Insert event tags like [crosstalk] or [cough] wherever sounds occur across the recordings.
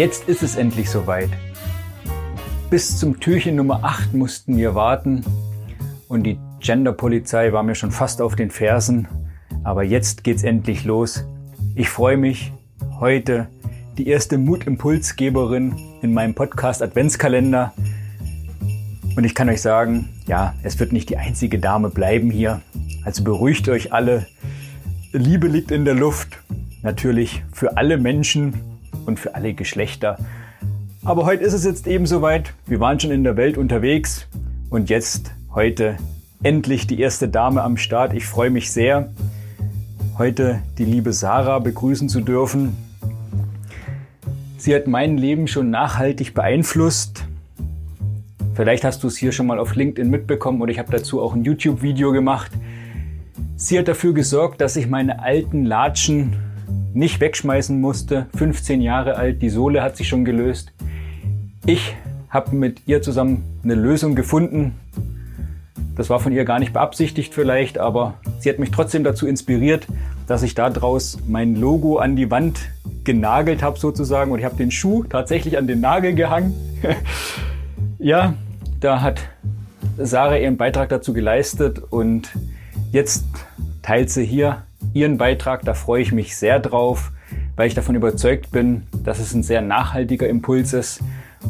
Jetzt ist es endlich soweit. Bis zum Türchen Nummer 8 mussten wir warten und die Genderpolizei war mir schon fast auf den Fersen. Aber jetzt geht's endlich los. Ich freue mich, heute die erste Mutimpulsgeberin in meinem Podcast Adventskalender. Und ich kann euch sagen, ja, es wird nicht die einzige Dame bleiben hier. Also beruhigt euch alle. Liebe liegt in der Luft. Natürlich für alle Menschen und für alle Geschlechter. Aber heute ist es jetzt eben soweit. Wir waren schon in der Welt unterwegs und jetzt heute endlich die erste Dame am Start. Ich freue mich sehr, heute die liebe Sarah begrüßen zu dürfen. Sie hat mein Leben schon nachhaltig beeinflusst. Vielleicht hast du es hier schon mal auf LinkedIn mitbekommen oder ich habe dazu auch ein YouTube-Video gemacht. Sie hat dafür gesorgt, dass ich meine alten Latschen nicht wegschmeißen musste. 15 Jahre alt, die Sohle hat sich schon gelöst. Ich habe mit ihr zusammen eine Lösung gefunden. Das war von ihr gar nicht beabsichtigt vielleicht, aber sie hat mich trotzdem dazu inspiriert, dass ich daraus mein Logo an die Wand genagelt habe sozusagen und ich habe den Schuh tatsächlich an den Nagel gehangen. [laughs] ja, da hat Sarah ihren Beitrag dazu geleistet und jetzt teilt sie hier ihren Beitrag. Da freue ich mich sehr drauf, weil ich davon überzeugt bin, dass es ein sehr nachhaltiger Impuls ist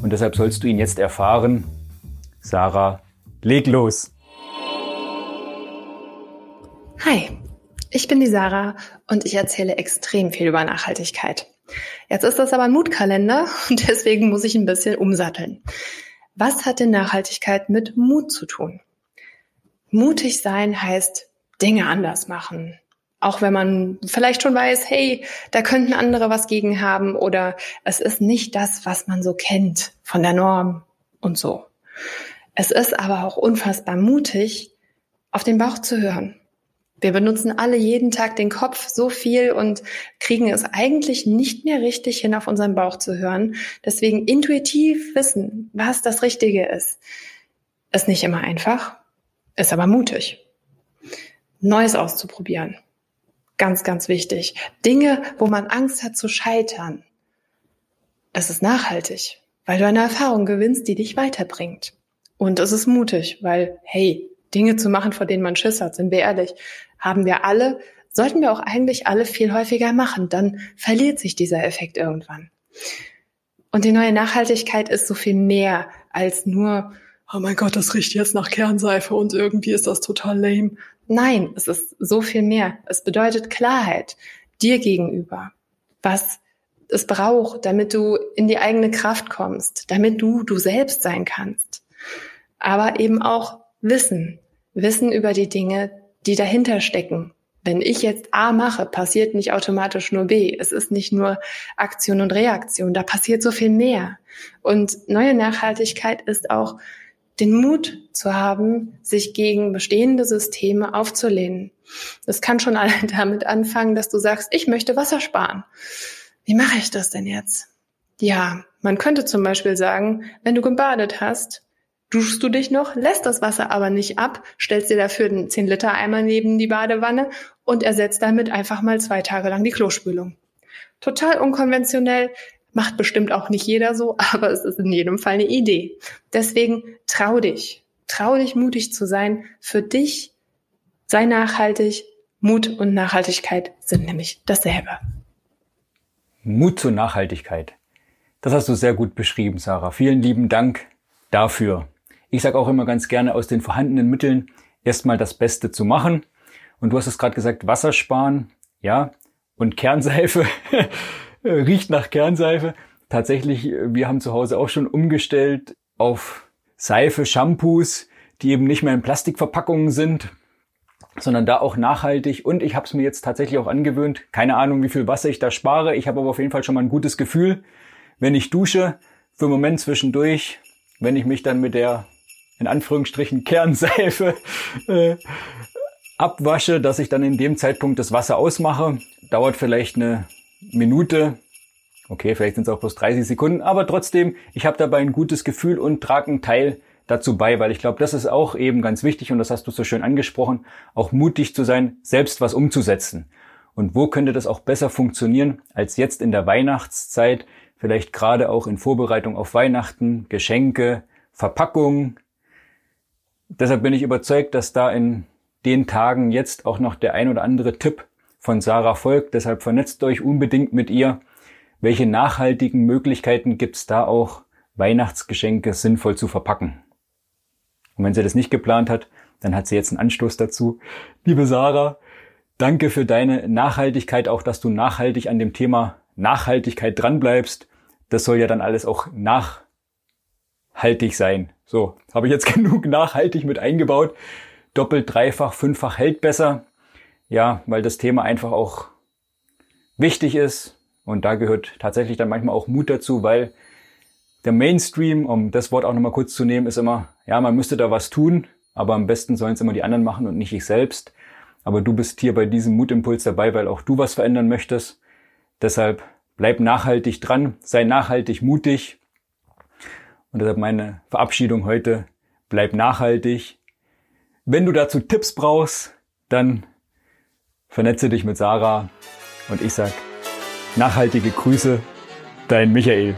und deshalb sollst du ihn jetzt erfahren. Sarah, leg los! Hi, ich bin die Sarah und ich erzähle extrem viel über Nachhaltigkeit. Jetzt ist das aber ein Mutkalender [laughs] und deswegen muss ich ein bisschen umsatteln. Was hat denn Nachhaltigkeit mit Mut zu tun? Mutig sein heißt Dinge anders machen. Auch wenn man vielleicht schon weiß, hey, da könnten andere was gegen haben oder es ist nicht das, was man so kennt von der Norm und so. Es ist aber auch unfassbar mutig, auf den Bauch zu hören wir benutzen alle jeden Tag den Kopf so viel und kriegen es eigentlich nicht mehr richtig hin, auf unseren Bauch zu hören. Deswegen intuitiv wissen, was das Richtige ist, ist nicht immer einfach, ist aber mutig. Neues auszuprobieren. Ganz, ganz wichtig. Dinge, wo man Angst hat zu scheitern. Das ist nachhaltig, weil du eine Erfahrung gewinnst, die dich weiterbringt. Und es ist mutig, weil, hey, Dinge zu machen, vor denen man Schiss hat, sind wir ehrlich, haben wir alle, sollten wir auch eigentlich alle viel häufiger machen. Dann verliert sich dieser Effekt irgendwann. Und die neue Nachhaltigkeit ist so viel mehr als nur, oh mein Gott, das riecht jetzt nach Kernseife und irgendwie ist das total lame. Nein, es ist so viel mehr. Es bedeutet Klarheit dir gegenüber, was es braucht, damit du in die eigene Kraft kommst, damit du du selbst sein kannst. Aber eben auch Wissen. Wissen über die Dinge, die dahinter stecken. Wenn ich jetzt A mache, passiert nicht automatisch nur B. Es ist nicht nur Aktion und Reaktion, da passiert so viel mehr. Und neue Nachhaltigkeit ist auch den Mut zu haben, sich gegen bestehende Systeme aufzulehnen. Das kann schon [laughs] damit anfangen, dass du sagst, ich möchte Wasser sparen. Wie mache ich das denn jetzt? Ja, man könnte zum Beispiel sagen, wenn du gebadet hast, duschst du dich noch, lässt das Wasser aber nicht ab, stellst dir dafür einen 10 Liter Eimer neben die Badewanne und ersetzt damit einfach mal zwei Tage lang die Klospülung. Total unkonventionell, macht bestimmt auch nicht jeder so, [laughs] aber es ist in jedem Fall eine Idee. Deswegen trau dich, trau dich mutig zu sein. Für dich sei nachhaltig. Mut und Nachhaltigkeit sind nämlich dasselbe. Mut zur Nachhaltigkeit. Das hast du sehr gut beschrieben, Sarah. Vielen lieben Dank dafür. Ich sage auch immer ganz gerne, aus den vorhandenen Mitteln erstmal das Beste zu machen. Und du hast es gerade gesagt, Wasser sparen, ja, und Kernseife [laughs] riecht nach Kernseife. Tatsächlich, wir haben zu Hause auch schon umgestellt auf Seife, Shampoos, die eben nicht mehr in Plastikverpackungen sind, sondern da auch nachhaltig. Und ich habe es mir jetzt tatsächlich auch angewöhnt. Keine Ahnung, wie viel Wasser ich da spare. Ich habe aber auf jeden Fall schon mal ein gutes Gefühl, wenn ich dusche, für einen Moment zwischendurch, wenn ich mich dann mit der in Anführungsstrichen Kernseife [laughs] äh, abwasche, dass ich dann in dem Zeitpunkt das Wasser ausmache. Dauert vielleicht eine Minute. Okay, vielleicht sind es auch bloß 30 Sekunden, aber trotzdem, ich habe dabei ein gutes Gefühl und trage einen Teil dazu bei, weil ich glaube, das ist auch eben ganz wichtig und das hast du so schön angesprochen, auch mutig zu sein, selbst was umzusetzen. Und wo könnte das auch besser funktionieren als jetzt in der Weihnachtszeit? vielleicht gerade auch in Vorbereitung auf Weihnachten, Geschenke, Verpackung. Deshalb bin ich überzeugt, dass da in den Tagen jetzt auch noch der ein oder andere Tipp von Sarah folgt. Deshalb vernetzt euch unbedingt mit ihr. Welche nachhaltigen Möglichkeiten gibt's da auch, Weihnachtsgeschenke sinnvoll zu verpacken? Und wenn sie das nicht geplant hat, dann hat sie jetzt einen Anstoß dazu. Liebe Sarah, danke für deine Nachhaltigkeit, auch dass du nachhaltig an dem Thema Nachhaltigkeit dranbleibst. Das soll ja dann alles auch nachhaltig sein. So, habe ich jetzt [laughs] genug nachhaltig mit eingebaut. Doppelt, dreifach, fünffach hält besser. Ja, weil das Thema einfach auch wichtig ist. Und da gehört tatsächlich dann manchmal auch Mut dazu, weil der Mainstream, um das Wort auch nochmal kurz zu nehmen, ist immer, ja, man müsste da was tun, aber am besten sollen es immer die anderen machen und nicht ich selbst. Aber du bist hier bei diesem Mutimpuls dabei, weil auch du was verändern möchtest. Deshalb bleib nachhaltig dran, sei nachhaltig mutig. Und deshalb meine Verabschiedung heute, bleib nachhaltig. Wenn du dazu Tipps brauchst, dann vernetze dich mit Sarah und ich sag nachhaltige Grüße, dein Michael.